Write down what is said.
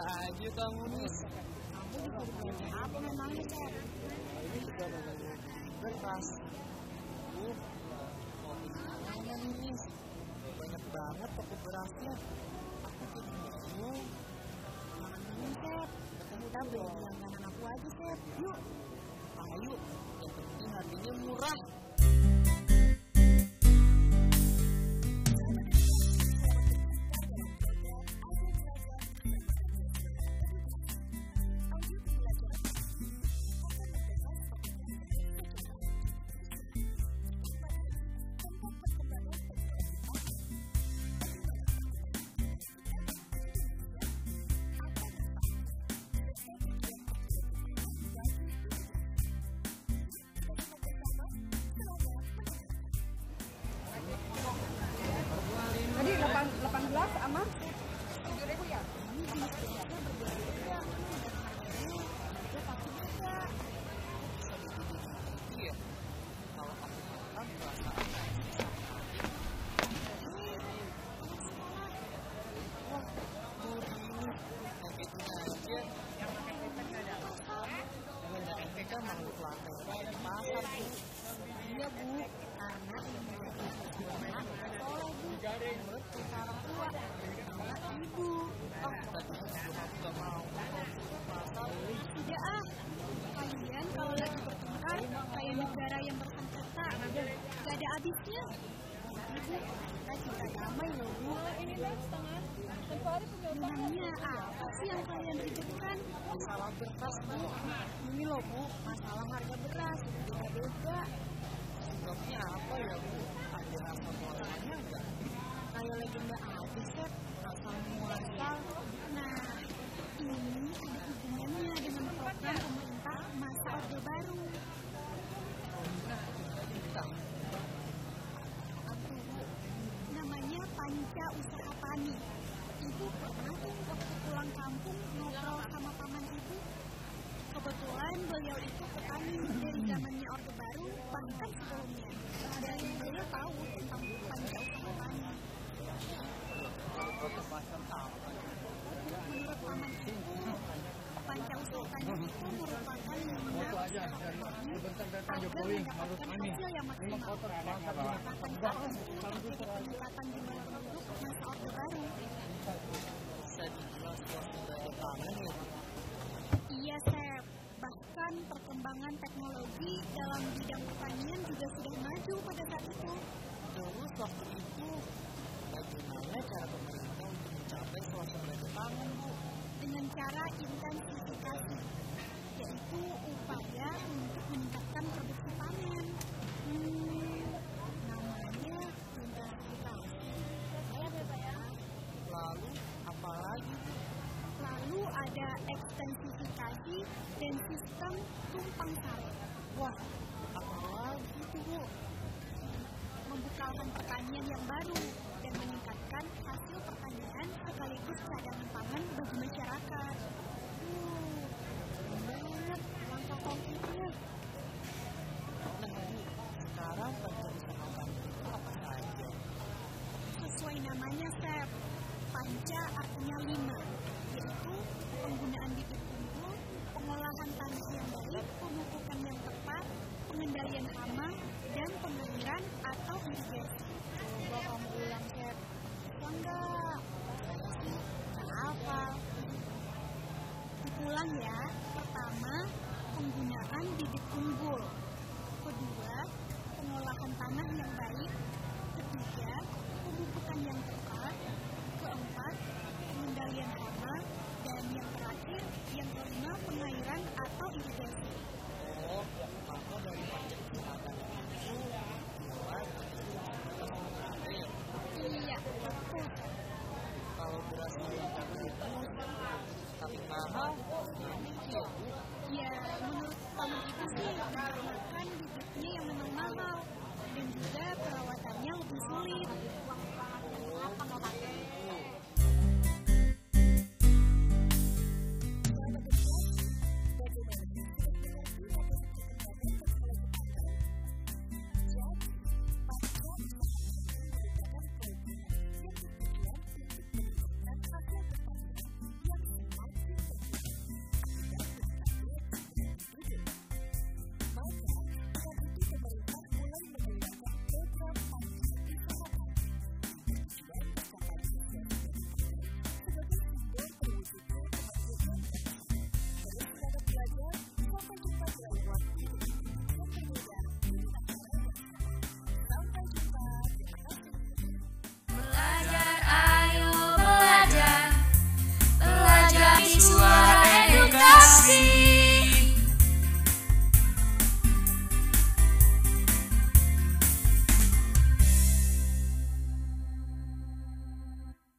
Aja kamu nis. Apa memangnya? Ini juga banyak. Uh, nanya nih nis. Banyak banget toko berasnya. Aku jadi bingung. Jangan bingung, Cep. Kita beli langganan aku aja. Yuk. Ayo, yang penting harganya murah. Habisnya. Ibu, kita cinta damai loh bu. Ini lah setengah. Tempo hari punya Memangnya apa sih yang kalian ributkan? masalah beras, Bu. Ini loh bu, masalah harga beras. Beda-beda. Sebabnya apa ya, Bu? Ada rasa muasalnya enggak? Kayak legenda habis kan, asal muasal. Nah, ini ada hubungannya dengan program pemerintah masa orde baru. Kita. Aku namanya Panca Usaha Tani. Ibu pernah waktu pulang kampung ngobrol sama paman ibu. Kebetulan beliau itu petani dari zamannya Orde Baru bahkan sebelumnya. Dan beliau tahu tentang Panca Usaha Tani. Menurut paman ibu, Panca Usaha Tani itu merupakan tentu terjadi peningkatan jumlah penduduk masa Orde Baru. Bisa ya. Iya, Sep. Bahkan perkembangan teknologi dalam bidang pertanian juga sudah maju pada saat itu. Terus waktu itu, bagaimana cara pemerintah untuk mencapai suasembada pangan, Bu? dengan cara intensifikasi, yaitu upaya untuk meningkatkan produksi panen. Hmm, namanya intensifikasi. Lalu, apa lagi, Bu? Lalu ada ekstensifikasi dan sistem tumpang sari. Wah, apa lagi itu, Bu? Membuka lahan pertanian yang baru dan meningkatkan hasil pertanian sekaligus cadangan pangan bagi masyarakat. Uh, banget langkah. Nah? Sesuai namanya, Sep. Panca artinya lima, yaitu penggunaan bibit pengolahan tanah yang baik, pemupukan yang tepat, pengendalian hama, dan atau irigasi. Coba kamu ulang, Sep. Bisa enggak? Saya sih nggak hal Ulang ya pertama penggunaan bibit unggul. Kedua pengolahan tanah yang baik. Ketiga pemupukan yang tepat. Keempat pengendalian hama dan yang terakhir yang kelima pengairan atau irigasi